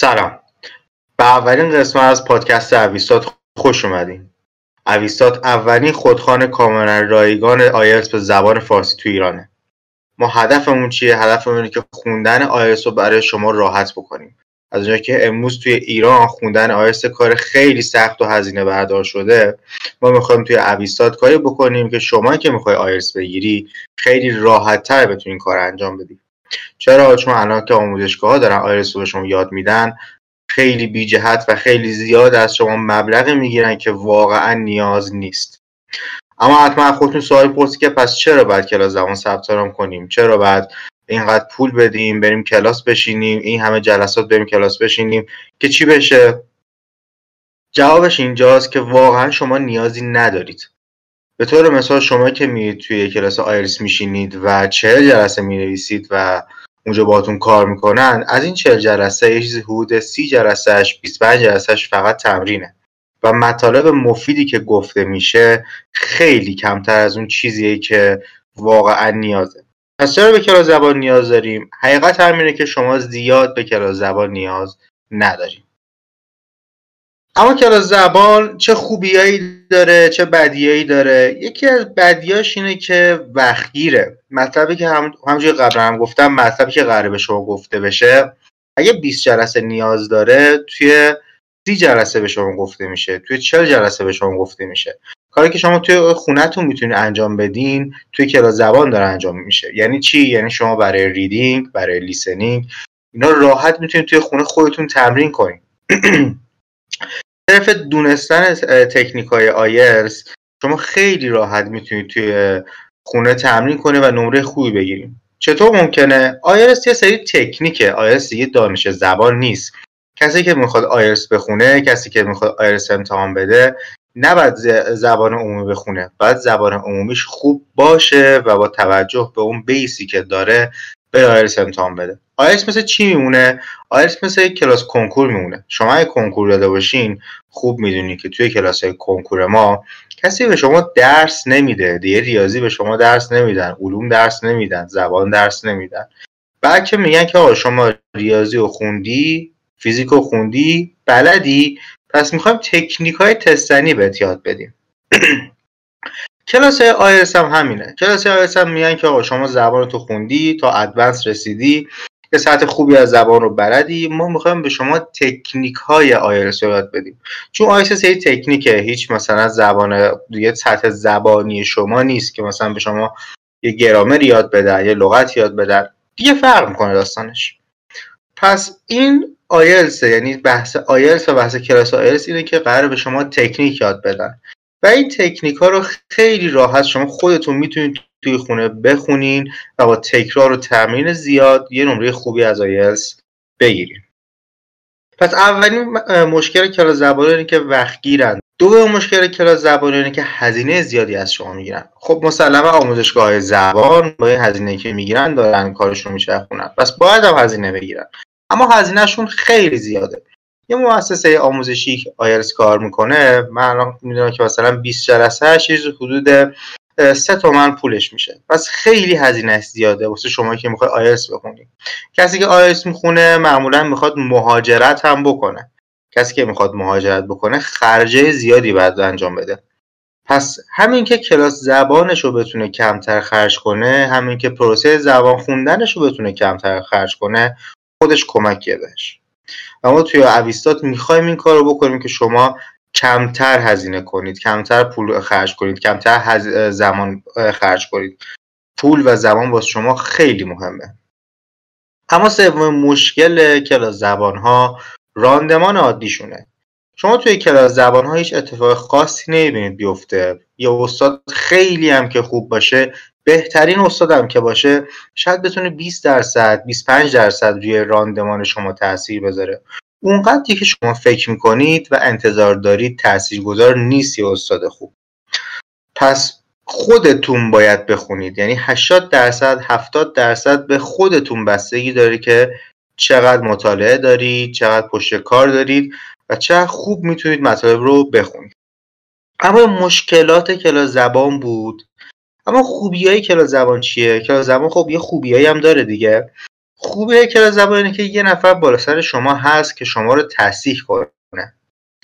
سلام. به اولین قسمت از پادکست اویستات خوش اومدین. اویستات اولین خودخوان کاملا رایگان آیلتس به زبان فارسی تو ایرانه. ما هدفمون چیه؟ هدفمون اینه که خوندن آیلتس رو برای شما راحت بکنیم. از اونجایی که امروز توی ایران خوندن آیلتس کار خیلی سخت و هزینه بردار شده ما می‌خوایم توی اویستات کاری بکنیم که شما که می‌خوای آیلتس بگیری خیلی راحت تر بتونین کار انجام بدی. چرا؟ چون الان که آموزشگاه دارن رو به شما یاد میدن. خیلی بی جهت و خیلی زیاد از شما مبلغ می‌گیرن که واقعا نیاز نیست. اما حتما خودتون سوال پرسی که پس چرا باید کلاس زبان ثبت کنیم؟ چرا باید اینقدر پول بدیم بریم کلاس بشینیم؟ این همه جلسات بریم کلاس بشینیم؟ که چی بشه؟ جوابش اینجاست که واقعا شما نیازی ندارید. به طور مثال شما که میرید توی کلاس آیرس میشینید و چه جلسه می‌نویسید و اونجا باتون کار می‌کنن از این چهل جلسه یه چیزی حدود سی جلسهش 25 جلسهش فقط تمرینه. و مطالب مفیدی که گفته میشه خیلی کمتر از اون چیزیه که واقعا نیازه. پس چرا به کلاس زبان نیاز داریم؟ حقیقت همینه که شما زیاد به کلاس زبان نیاز نداریم. اما کلاس زبان چه خوبیایی داره چه بدیایی داره یکی از بدیاش اینه که وقتگیره مطلبی که هم همونجوری قبلا هم گفتم مطلبی که قراره به شما گفته بشه اگه 20 جلسه نیاز داره توی 30 جلسه به شما گفته میشه توی 40 جلسه به شما گفته میشه. کاری که شما توی خونهتون می‌تونید انجام بدین توی کلاس زبان داره انجام میشه. یعنی چی؟ یعنی شما برای ریدینگ برای لیسنینگ اینا راحت می‌تونید توی خونه خودتون تمرین کنید صرف دونستن تکنیک های آیرس شما خیلی راحت می‌تونید توی خونه تمرین کنید و نمره خوبی بگیریم چطور ممکنه؟ آیرس یه سری تکنیکه. آیرس دیگه دانش زبان نیست. کسی که می‌خواد آیلتس بخونه کسی که می‌خواد آیلتس امتحان بده نباید زبان عمومی بخونه. باید زبان عمومیش خوب باشه و با توجه به اون base ی که داره به آیلتس امتحان بده. آیلتس مثل چی میمونه؟ آیلتس مثل کلاس کنکور میمونه. شما اگه کنکور داده باشین خوب می‌دونی که توی کلاس کنکور ما کسی به شما درس نمیده. دیگه ریاضی به شما درس نمیدن علوم درس نمیدن زبان درس نمیدن. بعد که میگن که آقا شما ریاضی و خوندی فیزیک و خوندی بلدی پس می‌خوایم تکنیک های تست زنی بهت یاد بدیم. کلاس آیلتس هم همینه. کلاس آیلتس هم میگن که آقا شما زبان تو خوندی تا advance رسیدی. یه سطح خوبی از زبان رو بلدی ما می‌خوایم به شما تکنیک های آیلتس یاد بدیم. چون آیلتس یه تکنیکه هیچ مثلا زبان یه سطح زبانی شما نیست که مثلا به شما یه گرامر یاد بدن یه لغت یاد بدن. دیگه فرق می‌کنه داستانش. پس این آیلتس یعنی بحث آیلتس و بحث کلاس آیلتس اینه که قرار به شما تکنیک یاد بدن. و این تکنیک ها رو خیلی راحت شما خودتون می‌تونید توی خونه بخونین و با تکرار و تمرین زیاد یه نمره خوبی از آیلتس بگیرین. پس اولین مشکل کلاس زبان اینه که وقت گیرن دوم مشکل کلاس زبان اینه که هزینه زیادی از شما می‌گیرن. خب مسلما آموزشگاه زبان با این هزینه که می‌گیرن دارن کارشون میچرخونن. پس باید هم هزینه بگیرن. اما هزینهشون خیلی زیاده. یه مؤسسه آموزشی آیلتس کار می‌کنه من الان می‌دونم که مثلا 20 جلسه چیز حدود سه تومن پولش میشه. پس خیلی هزینه زیاده واسه شما که می‌خوای آیلتس بخونی. کسی که آیلتس می‌خونه معمولا می‌خواد مهاجرت هم بکنه. کسی که می‌خواد مهاجرت بکنه خرجه زیادی باید انجام بده. پس همین که کلاس زبانش رو بتونه کمتر خرج کنه همین که پروسه زبان خوندنش رو بتونه کمتر خرج کنه خودش کمکیه بهش. و ما توی اویستات می‌خوایم این کار رو بکنیم که شما کمتر هزینه کنید کمتر پول خرج کنید کمتر زمان خرج کنید. پول و زمان با شما خیلی مهمه. اما سومین مشکل کلاس زبان ها راندمان عادیشونه. شما توی کلاس زبان ها هیچ اتفاق خاصی نمی‌بینید بیفته. یه استاد خیلی هم که خوب باشه بهترین استادم که باشه شاید بتونه 20 درصد 25 درصد روی راندمان شما تاثیر بذاره. اونقدری که شما فکر می‌کنید و انتظار دارید تاثیرگذار نیست یه استاد خوب. پس خودتون باید بخونید. یعنی 80 درصد 70 درصد به خودتون بستگی داره که چقدر مطالعه دارید چقدر پشت کار دارید و چقدر خوب می‌تونید مطالب رو بخونید. اما مشکلات کلاس زبان بود. اما خوبی های کلاس زبان چیه؟ کلاس زبان خب یه خوبیایی هم داره دیگه. خوبی کلاس زبان اینه که یه نفر بالا سر شما هست که شما رو تصحیح کنه.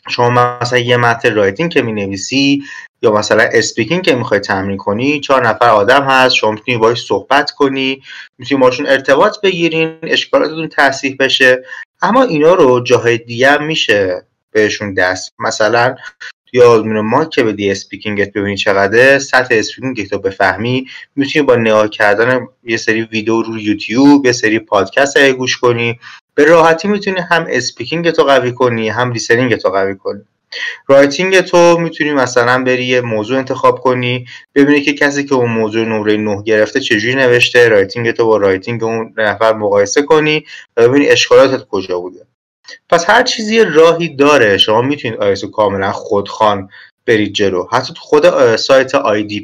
شما مثلا یه متن writing که می‌نویسی یا مثلا speaking که می‌خوای تمرین کنی چهار نفر آدم هست شما می‌تونی باهاش صحبت کنی می‌تونی باشون ارتباط بگیرین اشکالاتتون تصحیح بشه. اما اینا رو جاهای دیگه میشه بهشون دست. مثلا یه آزمون mock بدی speaking ت ببینی چقدر سطح speaking تو بفهمی می‌تونی با نگاه کردن یه سری ویدیو رو یوتیوب یه سری پادکست گوش کنی. به راحتی می‌تونی هم speaking تو قوی کنی هم listening تو قوی کنی. writing تو می‌تونی مثلا بری یه موضوع انتخاب کنی ببینی که کسی که اون موضوع نمره نه گرفته چجوری نوشته. writing تو با writing اون نفر مقایسه کنی و ببینی اشکالاتت کجا بوده. پس هر چیزی راهی داره شما می‌تونید آیلتسو کاملا خودخوان برید جلو. حتی تو خود سایت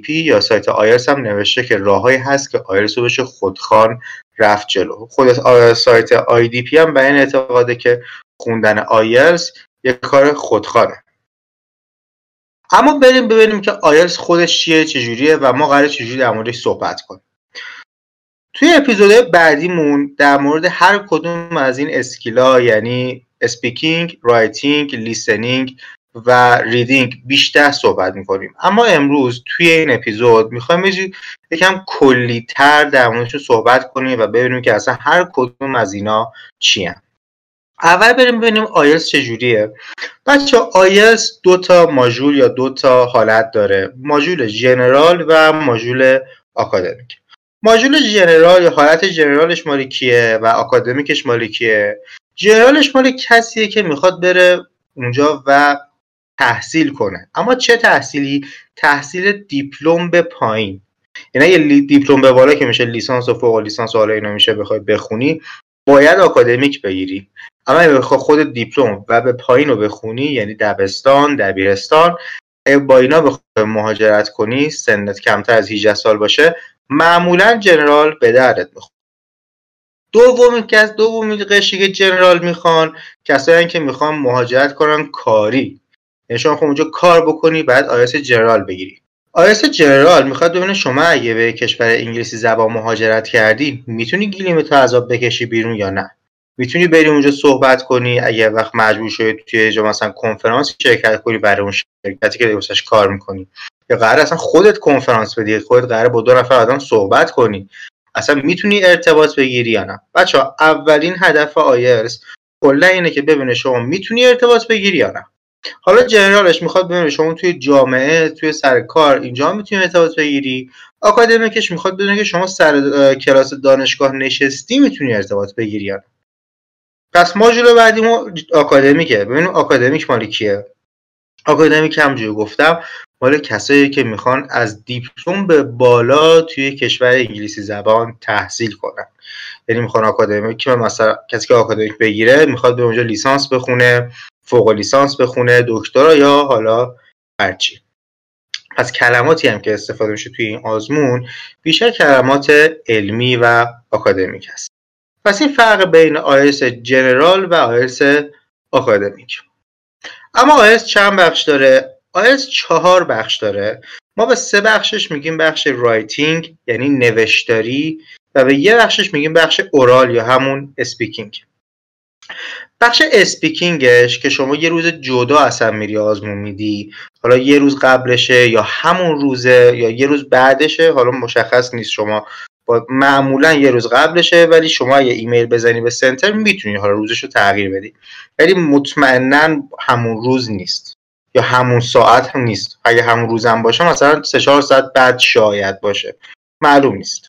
IDP یا سایت آیلتس هم نوشته که راههایی هست که آیلتس رو بشه خودخوان رفت جلو. خود سایت IDP هم به این اعتقاده که خوندن آیلتس یک کار خودخوانه اما بریم ببینیم که آیلتس خودش چیه چجوریه و ما قراره چجوری در موردش صحبت کنیم. توی اپیزود بعدیمون در مورد هر کدوم از این skill ا یعنی speaking، writing، listening و reading بیشتر صحبت می‌کنیم. اما امروز توی این اپیزود می‌خوایم یکم کلی تر در موردشون صحبت کنیم و ببینیم که اصلا هر کدوم از اینا چی هن. اول بریم ببینیم آیلتس چجوریه. بچه‌ها آیلتس دو تا ماژول یا دو تا حالت داره. ماژول general و ماژول آکادمیک. ماژول جنرال یا حالت جنرالش مالی کیه و آکادمیکش مالی کیه؟ جنرالش مال کسیه که می‌خواد بره اونجا و تحصیل کنه. اما چه تحصیلی؟ تحصیل دیپلم به پایین. یعنی یه دیپلم به بالا که میشه لیسانس و فوق لیسانس و حالا اینا میشه بخوای بخونی باید آکادمیک بگیری. اما اگه بخوای خود دیپلم و به پایین رو بخونی یعنی دبستان دبیرستان با اینا بخوای مهاجرت کنی سنت کمتر از 18 سال باشه معمولا جنرال به دردت می‌خوره دومین کس دومین قشری که جنرال می‌خوان کسایی که می‌خوان مهاجرت کنن کاری. یعنی شما خب اونجا کار بکنی بعد آیس جنرال بگیری. آیس جنرال می‌خواد ببینه شما اگه به کشور انگلیسی زبان مهاجرت کردی می‌تونی گلیم تو عذاب بکشی بیرون یا نه؟ می‌تونی بری اونجا صحبت کنی اگه وقت مجبور شدی توی جا مثلا کنفرانس شرکت کنی برای اون شرکتی که واسش کار می‌کنی. یا قرار اصلا خودت کنفرانس بدی خودت قرار با دو نفر آدم صحبت کنی. اصلا می‌تونی ارتباط بگیری یا نه؟ بچه اولین هدف آیرس کلا اینه که ببینه شما می‌تونی ارتباط بگیری یا نه. حالا جنرالش می‌خواد ببینه شما توی جامعه توی سر کار اینجا می‌تونی ارتباط بگیری. آکادمیکش می‌خواد بدونه که شما سر کلاس دانشگاه نشستی می‌تونی ارتباط بگیری یا نه. پس ماژول بعدی ما آکادمیکه. ببینیم آکادمیک مالی کیه. آکادمیک همجوری گفتم مال کسایی که می‌خوان از دیپلم به بالا توی کشور انگلیسی زبان تحصیل کنن. یعنی می‌خوان آکادمیک که مثلا کسی که آکادمیک بگیره می‌خواد به اونجا لیسانس بخونه فوق لیسانس بخونه دکترا یا حالا هرچی. پس کلماتی هم که استفاده میشه توی این آزمون بیشتر کلمات علمی و آکادمیک هست پس این فرق بین آیلتس general و آیلتس آکادمیک. اما آیلتس چند بخش داره؟ آیلتس چهار بخش داره. ما به سه بخشش میگیم بخش writing یعنی نوشتاری و به یه بخشش میگیم بخش oral یا همون speaking. بخش speaking ش که شما یه روز جدا اصلا میری آزمون میدی حالا یه روز قبلشه یا همون روزه یا یه روز بعدشه حالا مشخص نیست شما با معمولا یه روز قبلشه ولی شما یه ایمیل بزنی به center می‌تونی حالا روزش رو تغییر بدی. ولی مطمئنا همون روز نیست. یا همون ساعت هم نیست. اگه همون روزم باشه مثلا سه چهار ساعت بعد شاید باشه. معلوم نیست.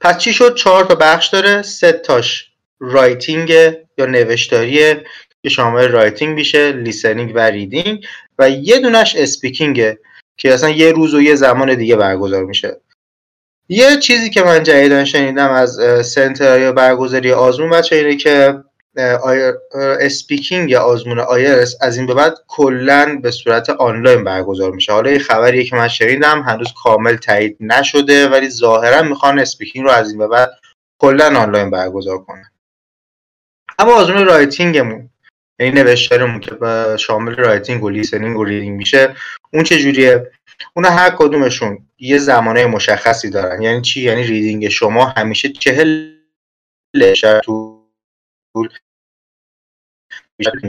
پس چی شد؟ چهار تا بخش داره. سه تاش writing یا نوشتاریه. که شامل writing میشه listening و reading. و یه دونش speaking ه که اصلا یه روز و یه زمان دیگه برگزار میشه. یه چیزی که من جدیدا شنیدم از center یا برگزاری آزمون بچه‌ها اینه که speaking یا آزمون آیلتس از این به بعد کلا به صورت آنلاین برگزار میشه. حالا یه خبریه که من شنیدم هنوز کامل تایید نشده ولی ظاهرا می‌خوان speaking رو از این به بعد کلا آنلاین برگزار کنن. اما آزمون writing مون یعنی نوشتارمون که شامل writing و listening و reading میشه اون چه جوریه؟ اون هر کدومشون یه زمانه مشخصی دارن. یعنی چی؟ یعنی reading شما همیشه چهل طول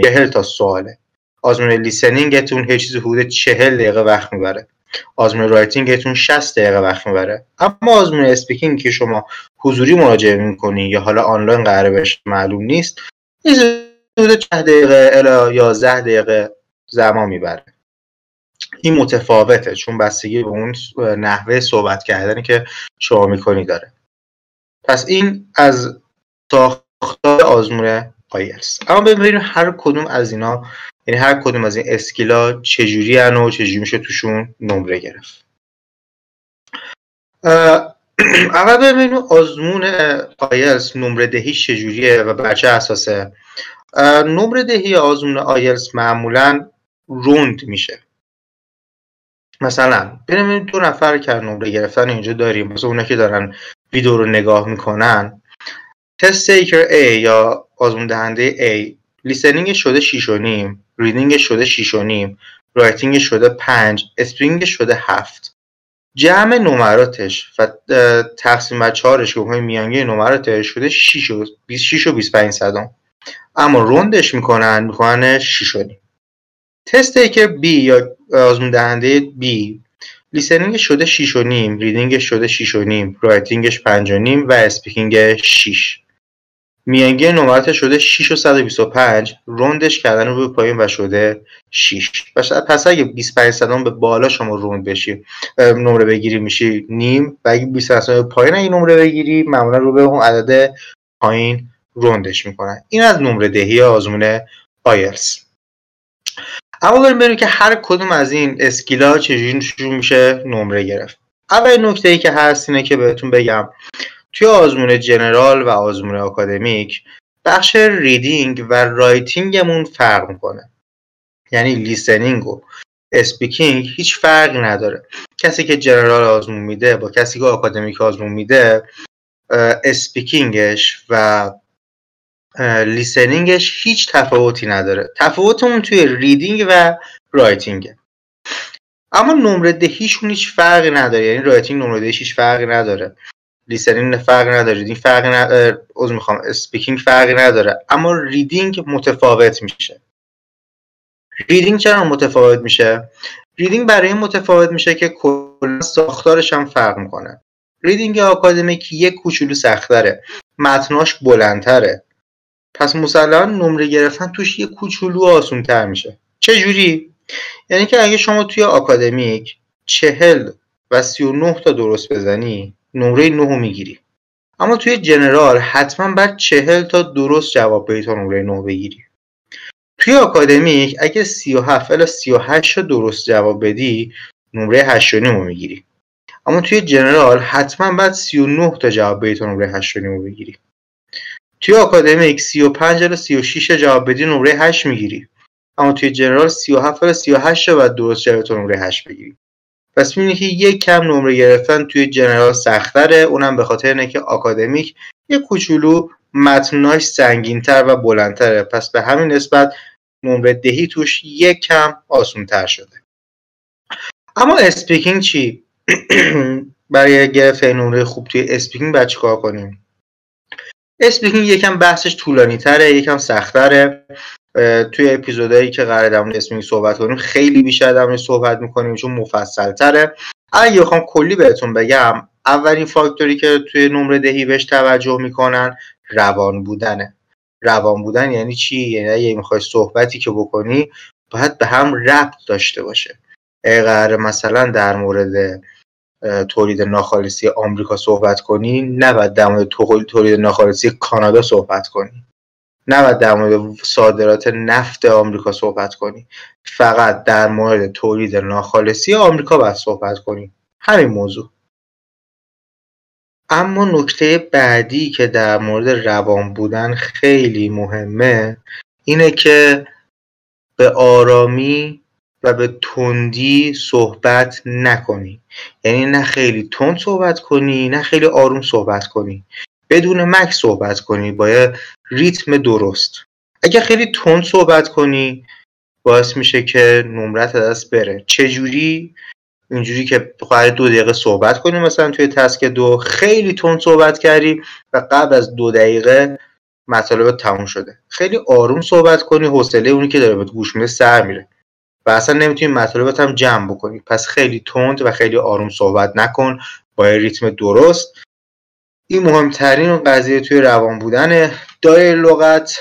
چهل تا سواله. آزمون listening تون یه چیزی حدود چهل دقیقه وقت می‌بره. آزمون writing تون 60 دقیقه وقت می‌بره. اما آزمون speaking که شما حضوری مراجعه می‌کنی یا حالا آنلاین قراره بشه معلوم نیست حدود 10 دقیقه الی 11 دقیقه زمان می‌بره. این متفاوته چون بستگی به اون نحوه صحبت کردنی که شما می‌کنی داره. پس این از ساختار آزمون آیلتس. اما ببینیم هر کدوم از اینا یعنی هر کدوم از این اسکیلا چجوری و چجوری میشه توشون نمره گرفت. اول ببینیم آزمون آیلتس نمره دهی چجوریه و بر چه اساسه. نمره دهی آزمون آیلتس معمولا round میشه. مثلا بریم دو نفر که نمره گرفتن اینجا داریم. مثلا اونا که دارن ویدیو رو نگاه می‌کنن. test taker A یا آزمون دهنده A listening شده 6 و نیم reading شده 6 و نیم writing شده 5 speaking شده 7 جمع نمراتش و تقسیم بر 4 که میانگین نمراتش شده 6 و 26 و 25 صدم. اما round ش می‌کنن می‌کنن 6 و نیم. test taker B یا آزمون دهنده B listening شده 6 و نیم reading شده 6 و نیم writing ش 5 و نیم و speaking 6 میانگین نمرات شده 6 و 125 round ش کردن رو به پایین و شده 6 پس اگه 25 صدام به بالا شما روند بشی نمره بگیری میشی نیم و اگه 20 صدام به پایین اگه نمره بگیری معمولا رو به اون عدد پایین روندش می‌کنن. این از نمره دهی آزمون آیلتس. اما بریم ببینیم که هر کدوم از این اسکیلا چجوری میشه؟ نمره گرفت. اول نکته ای که هست اینه که بهتون بگم توی آزمون جنرال و آزمون آکادمیک بخش reading و writing مون فرق می‌کنه. یعنی listening و speaking هیچ فرقی نداره. کسی که general آزمون میده با کسی که آکادمیک آزمون میده speaking ش و listening ش هیچ تفاوتی نداره. تفاوتمون توی reading و writing. اما نمره دهیشون هیچ فرقی نداره. یعنی writing نمره دهیش هیچ فرقی نداره. listening فرقی نداره. reading فرقی نداره عذر می‌خوام. speaking فرقی نداره. اما reading متفاوت میشه. reading چرا متفاوت میشه؟ reading برای این متفاوت میشه که کلا ساختارش هم فرق می‌کنه. reading آکادمیک یک کوچولو سختره. متناش بلندتره. پس مسلما نمره گرفتن توش یه کوچولو آسون تر میشه. چه جوری یعنی که اگه شما توی آکادمیک چهل و سی و نه تا درست بزنی نمره نه می‌گیری. اما توی جنرال حتما بعد چهل تا درست جواب بدی تا نمره نه بگیری. توی آکادمیک اگه 37 الی 38 تا درست جواب بدی نمره 8 و می‌گیری. اما توی جنرال حتما بعد 39 تا جواب بدی تا نمره 8 و بگیری. توی آکادمیک 35 الی 36 جواب بدی نمره 8 می‌گیری. اما توی general 37 الی 38 باید درست جواب تا نمره 8 بگیری. پس می‌بینی که یک کم نمره گرفتن توی general سختره. اونم به خاطر اینه که آکادمیک یه کوچولو متناش سنگینتر و بلندتره. پس به همین نسبت نمره دهی توش یک کم آسونتر شده. اما speaking چی؟ برای گرفتن نمره خوب توی speaking باید چیکار کنیم؟ اسپیکینگ یکم بحثش طولانی تره یکم سختره. توی اپیزودهایی که قرار در مورد صحبت کنیم خیلی بیشتر در صحبت می‌کنیم چون مفصل تره اگه بخوام کلی بهتون بگم اولین فاکتوری که توی نمره دهی بهش توجه می‌کنن روان بودنه. روان بودن یعنی چی؟ یعنی اگه می‌خوای صحبتی که بکنی باید به هم ربط داشته باشه. اگر مثلا در مورد تولید ناخالصی آمریکا صحبت کنی نباید در مورد تولید ناخالصی کانادا صحبت کنی. نباید در مورد صادرات نفت آمریکا صحبت کنی. فقط در مورد تولید ناخالصی آمریکا باید صحبت کنی. همین موضوع. اما نکته بعدی که در مورد روان بودن خیلی مهمه اینه که به آرامی و به تندی صحبت نکنی. یعنی نه خیلی تند صحبت کنی نه خیلی آروم صحبت کنی. بدون مک صحبت کنی باید ریتم درست. اگر خیلی تند صحبت کنی باعث میشه که نمرت دست بره. چجوری؟ اینجوری که قرار دو دقیقه صحبت کنیم مثلا توی تسک دو خیلی تون صحبت کردی و قبل از دو دقیقه مطالب تموم شده. خیلی آروم صحبت کنی حوصله اونی که داره به گوش میده سر میره. و اصلا نمی‌تونی مطالبت هم جمع بکنی. پس خیلی تند و خیلی آروم صحبت نکن با ریتم درست. این مهمترین قضیه توی روان بودن دای لغت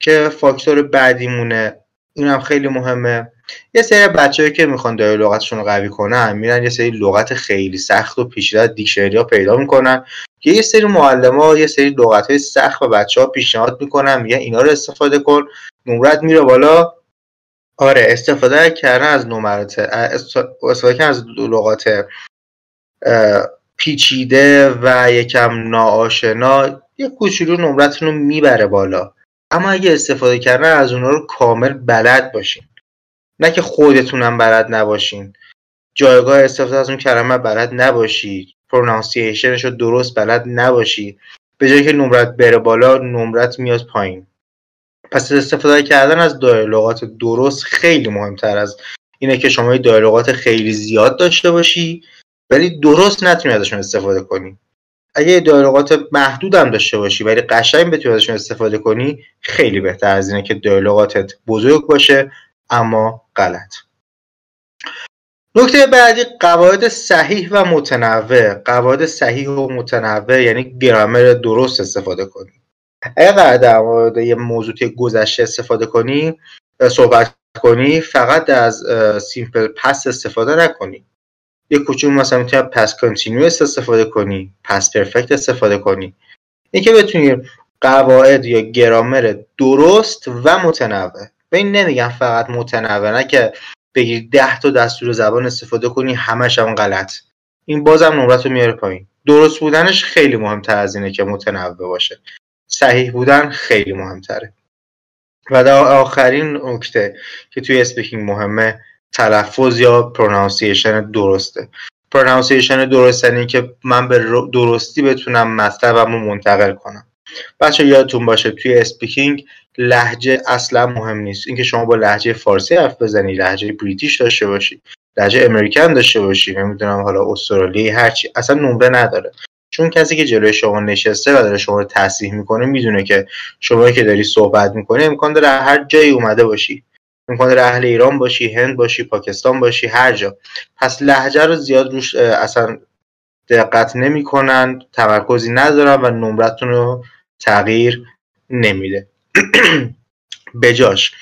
که فاکتور بعدیمونه. این هم خیلی مهمه. یه سری بچه‌ای که می‌خوان دای لغتشون رو قوی کنن میرن یه سری لغت خیلی سخت و پیچیده دیکشنری ها پیدا می‌کنن که یه سری ها یه سری لغت های سخت و بچه ها پیشنهاد می‌کنن میگن اینا رو استفاده کن. نمرت میره بالا. آره استفاده کردن از نمرات استفاده کردن از لغات پیچیده و یکم ناآشنا یه کوچولو نمرتون رو می‌بره بالا. اما اگه استفاده کردن از اونا رو کامل بلد باشین. نه که خودتونم بلد نباشین. جایگاه استفاده از اون کلمه بلد نباشی. پرونانسیشنش رو درست بلد نباشی. به جایی که نمرت بره بالا نمرت میاد پایین. پس استفاده کردن از دایلوگات درست خیلی مهمتر از اینه که شما دایلوگات خیلی زیاد داشته باشی ولی درست نتونی ازشون استفاده کنی. اگه دیالوگات محدود هم داشته باشی ولی قشنگ بتونی ازشون استفاده کنی خیلی بهتر از اینه که دیالوگاتت بزرگ باشه اما غلط. نکته بعدی قواعد صحیح و متنوع. قواعد صحیح و متنوع یعنی گرامر درست استفاده کنی. اگر در مورد یه موضوع گذشته استفاده کنی صحبت کنی فقط از سیمپل پس استفاده نکنی. یه کوچولو مثلا می‌تونی پس کنتینیوس استفاده کنی پس پرفکت استفاده کنی. اینکه بتونی قواعد یا گرامر درست و متنوع. به این نمیگم فقط متنوع نه که بگیر ده تا دستور زبان استفاده کنی همش هم غلط. این بازم نمرت رو میاره پایین. درست بودنش خیلی مهمتر از اینه که متنوع باشه. صحیح بودن خیلی مهمتره. و در آخرین نکته که توی speaking مهمه تلفظ یا pronunciation درسته. pronunciation درست یعنی که من به درستی بتونم مطلبم رو منتقل کنم. بچه یادتون باشه توی speaking لهجه اصلا مهم نیست. اینکه شما با لهجه فارسی حرف بزنی لهجه British داشته باشی لهجه American داشته باشی نمی‌دونم حالا استرالیایی هرچی اصلا نمره نداره. چون کسی که جلوی شما نشسته و داره شما رو تصحیح می‌کنه می‌دونه که شما که داری صحبت می‌کنه امکان داره هر جایی اومده باشی. امکان داره اهل ایران باشی هند باشی پاکستان باشی هر جا. پس لحجه رو زیاد روش اصلا دقت نمی‌کنن تمرکزی ندارن و نمرتون رو تغییر نمیده. بجاش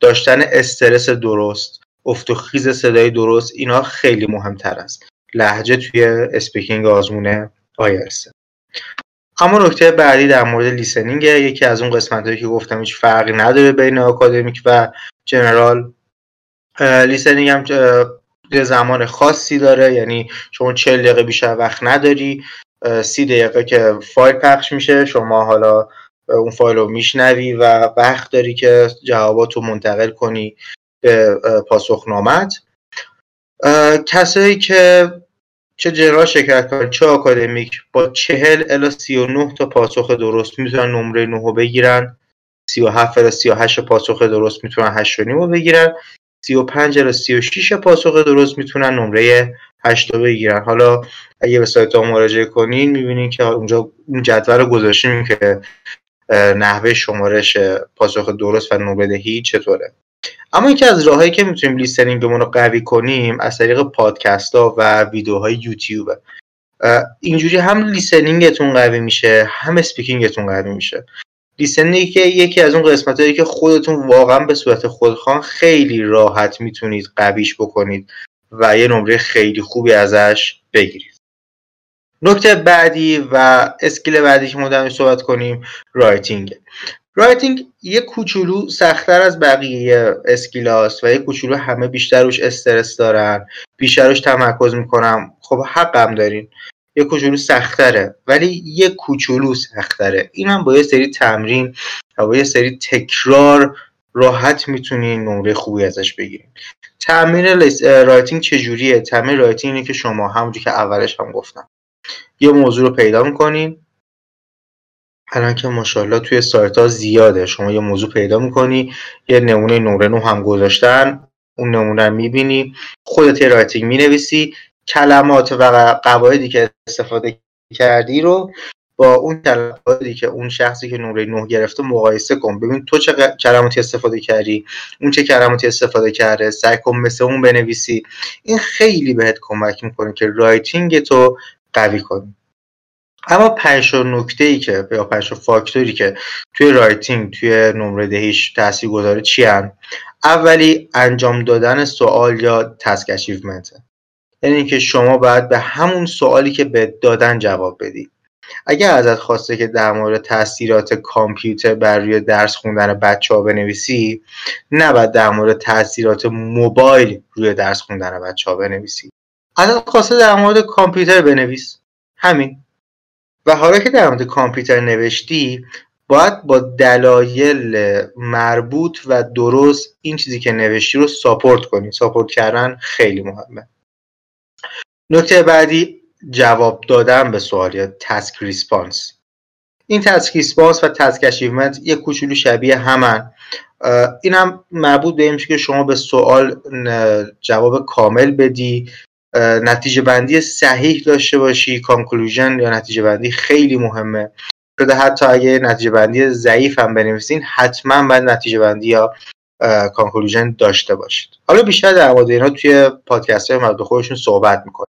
داشتن استرس درست افت و خیز صدای درست اینا خیلی مهمتر است. لهجه توی speaking آزمون آیلتسه. اما نکته بعدی در مورد listening یکی از اون قسمت هایی که گفتم هیچ فرقی نداره بین آکادمیک و جنرال. listening هم زمان خاصی داره یعنی شما 40 دقیقه بیشتر وقت نداری سی دقیقه که فایل پخش میشه شما حالا اون فایل رو میشنوی و وقت داری که جوابات رو منتقل کنی به پاسخنامت کسایی که چه جنرال شرکت کنن چه آکادمیک؟ با چهل الا سی و نه تا پاسخ درست می‌تونن نمره نه رو بگیرن. سی و هفت الا سی و هشت پاسخ درست می‌تونن هشت و نیم رو بگیرن. سی و پنج الا سی و شیش پاسخ درست می‌تونن نمره هشت رو بگیرن. حالا اگه به سایت ها مراجعه کنین می‌بینین که اونجا اون جدول رو گذاشتیم که نحوه شمارش پاسخ درست و نمره دهی چطوره. اما یکی از راههایی که می‌تونیم listening مون رو قوی کنیم از طریق پادکست ها و ویدیوهای یوتیوب. اینجوری هم listening تون قوی میشه هم speaking تون قوی میشه. listening که یکی از اون قسمت هایی که خودتون واقعا به صورت خودخوان خیلی راحت می‌تونید قویش بکنید و یه نمره خیلی خوبی ازش بگیرید. نکته بعدی و skill بعدی که ما صحبت کنیم writing writing یه کوچولو سختتر از بقیه skill هاست و یه کوچولو همه بیشتر روش استرس دارن بیشتر روش تمرکز می‌کنم خب حقم دارین. یه کوچولو سختره ولی یه کوچولو سختره این هم با یه سری تمرین و با یه سری تکرار راحت می‌تونین نمره خوبی ازش بگیرین. تمرین writing چجوریه؟ تمرین writing اینه که شما همونجوری که اولش هم گفتم. یه موضوع رو پیدا می‌کنین. الان که ماشاءالله توی سایت ها زیاده. شما یه موضوع پیدا می‌کنی یه نمونه نمره نو هم گذاشتن اون نمونه می‌بینی خودت یه writing می‌نویسی کلمات و قواعدی که استفاده کردی رو با اون کلماتی که اون شخصی که نمره نه گرفته مقایسه کن. ببین تو چه کلماتی استفاده کردی اون چه کلماتی استفاده کرده سعی کن مثل اون بنویسی. این خیلی بهت کمک می‌کنه که writing تو قوی کنی. اما پنج نکته ای که یا پنج فاکتوری که توی writing توی نمره دهیش تاثیر گذاره چی هم؟ اولی انجام دادن سوال یا task achievement یعنی اینکه شما باید به همون سوالی که بهت دادن جواب بدی. اگر ازت خواسته که در مورد تاثیرات کامپیوتر بر روی درس خوندن بچه ها بنویسی نباید در مورد تاثیرات موبایل روی درس خوندن بچه ها بنویسی. ازت خواسته در مورد کامپیوتر بنویس. همین. و حالا که در مورد کامپیوتر نوشتی باید با دلایل مربوط و درست این چیزی که نوشتی رو ساپورت کنی. ساپورت کردن خیلی مهمه. نکته بعدی جواب دادن به سوال یا task response این task response و task achievement یه کوچولو شبیه همن. این هم مربوط به این که شما به سوال جواب کامل بدی. نتیجه بندی صحیح داشته باشی conclusion یا نتیجه بندی خیلی مهمه. شده حتی اگه نتیجه بندی ضعیف هم بنویسین حتما باید نتیجه بندی یا conclusion داشته باشید. حالا بیشتر در مورد اینا توی پادکست های مربوط خودشون صحبت می‌کنیم.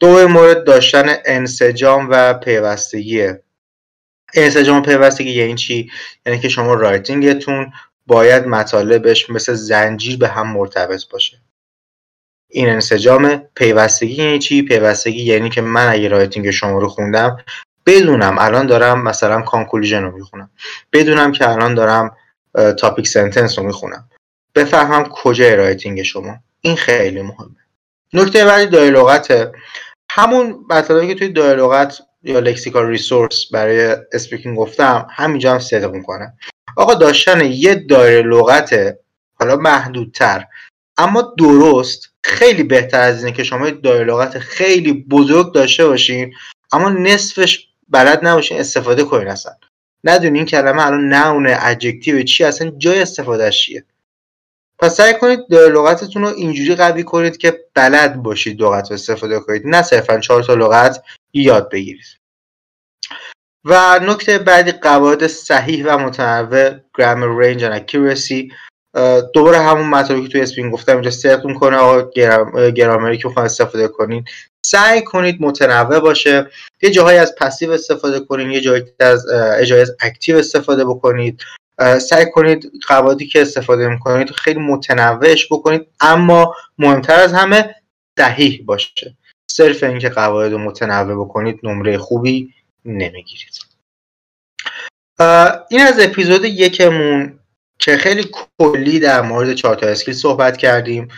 دو مورد داشتن انسجام و پیوستگیه انسجام و پیوستگی یعنی چی؟ یعنی که شما writing تون باید مطالبش مثل زنجیر به هم مرتبط باشه. این انسجام پیوستگی یعنی چی؟ پیوستگی یعنی که من اگه writing شما رو خوندم بدونم الان دارم مثلا conclusion رو می‌خونم. بدونم که الان دارم topic sentence رو می‌خونم. بفهمم کجا writing شما. این خیلی مهمه. نکته بعدی دایره لغته همون مطلبی که توی دایره لغت یا lexical resource برای speaking گفتم همینجا هم صدق می‌کنه. آقا داشتن یه دایره لغت حالا محدودتر اما درست خیلی بهتر از اینه که شما دایره خیلی بزرگ داشته باشین اما نصفش بلد نباشین استفاده کنین اصلا. ندونین این کلمه الان noun ه adjective چی اصلا جای استفادهش چیه. پس سعی کنید لغتتون رو اینجوری قوی کنید که بلد باشید لغت رو استفاده کنید نه صرفا چهار تا لغت یاد بگیرید. و نکته بعدی قواعد صحیح و متنوع grammar range and accuracy. دوباره همون مطلبی که توی speaking گفتم اینجا صدق می‌کنه آقا گرامری که می‌خوان استفاده کنید سعی کنید متنوع باشه یه جاهایی از passive استفاده کنید یه جایی از اجای از active استفاده بکنید. سعی کنید قواعدی که استفاده می‌کنید خیلی متنوعش بکنید اما مهمتر از همه صحیح باشه. صرف اینکه قواعد رو متنوع بکنید نمره خوبی نمی‌گیرید. این از اپیزود یکمون. که خیلی کلی در مورد چهار تا اسکیل صحبت کردیم.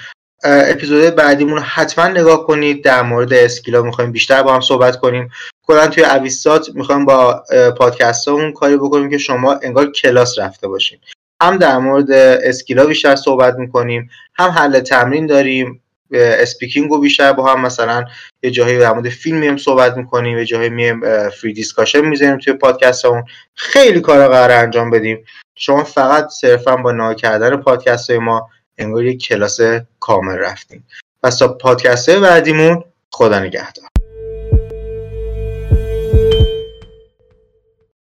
اپیزود بعدیمون حتما نگاه کنید. در مورد اسکیلا می‌خوایم بیشتر با هم صحبت کنیم. کلا توی اویستات می‌خوایم با پادکست اون کاری بکنیم که شما انگار کلاس رفته باشین. هم در مورد skill ا بیشتر صحبت می‌کنیم هم حل تمرین داریم. speaking رو بیشتر با هم مثلا یه جایی در مورد فیلم میایم صحبت می‌کنیم یه جایی میایم free discussion می‌ذاریم توی پادکست اون خیلی کارا قرار انجام بدیم. شما فقط صرفا با نگاه کردن پادکست های ما انگار یک کلاس کامل رفتین پس تا پادکست بعدیمون خدا نگهدار.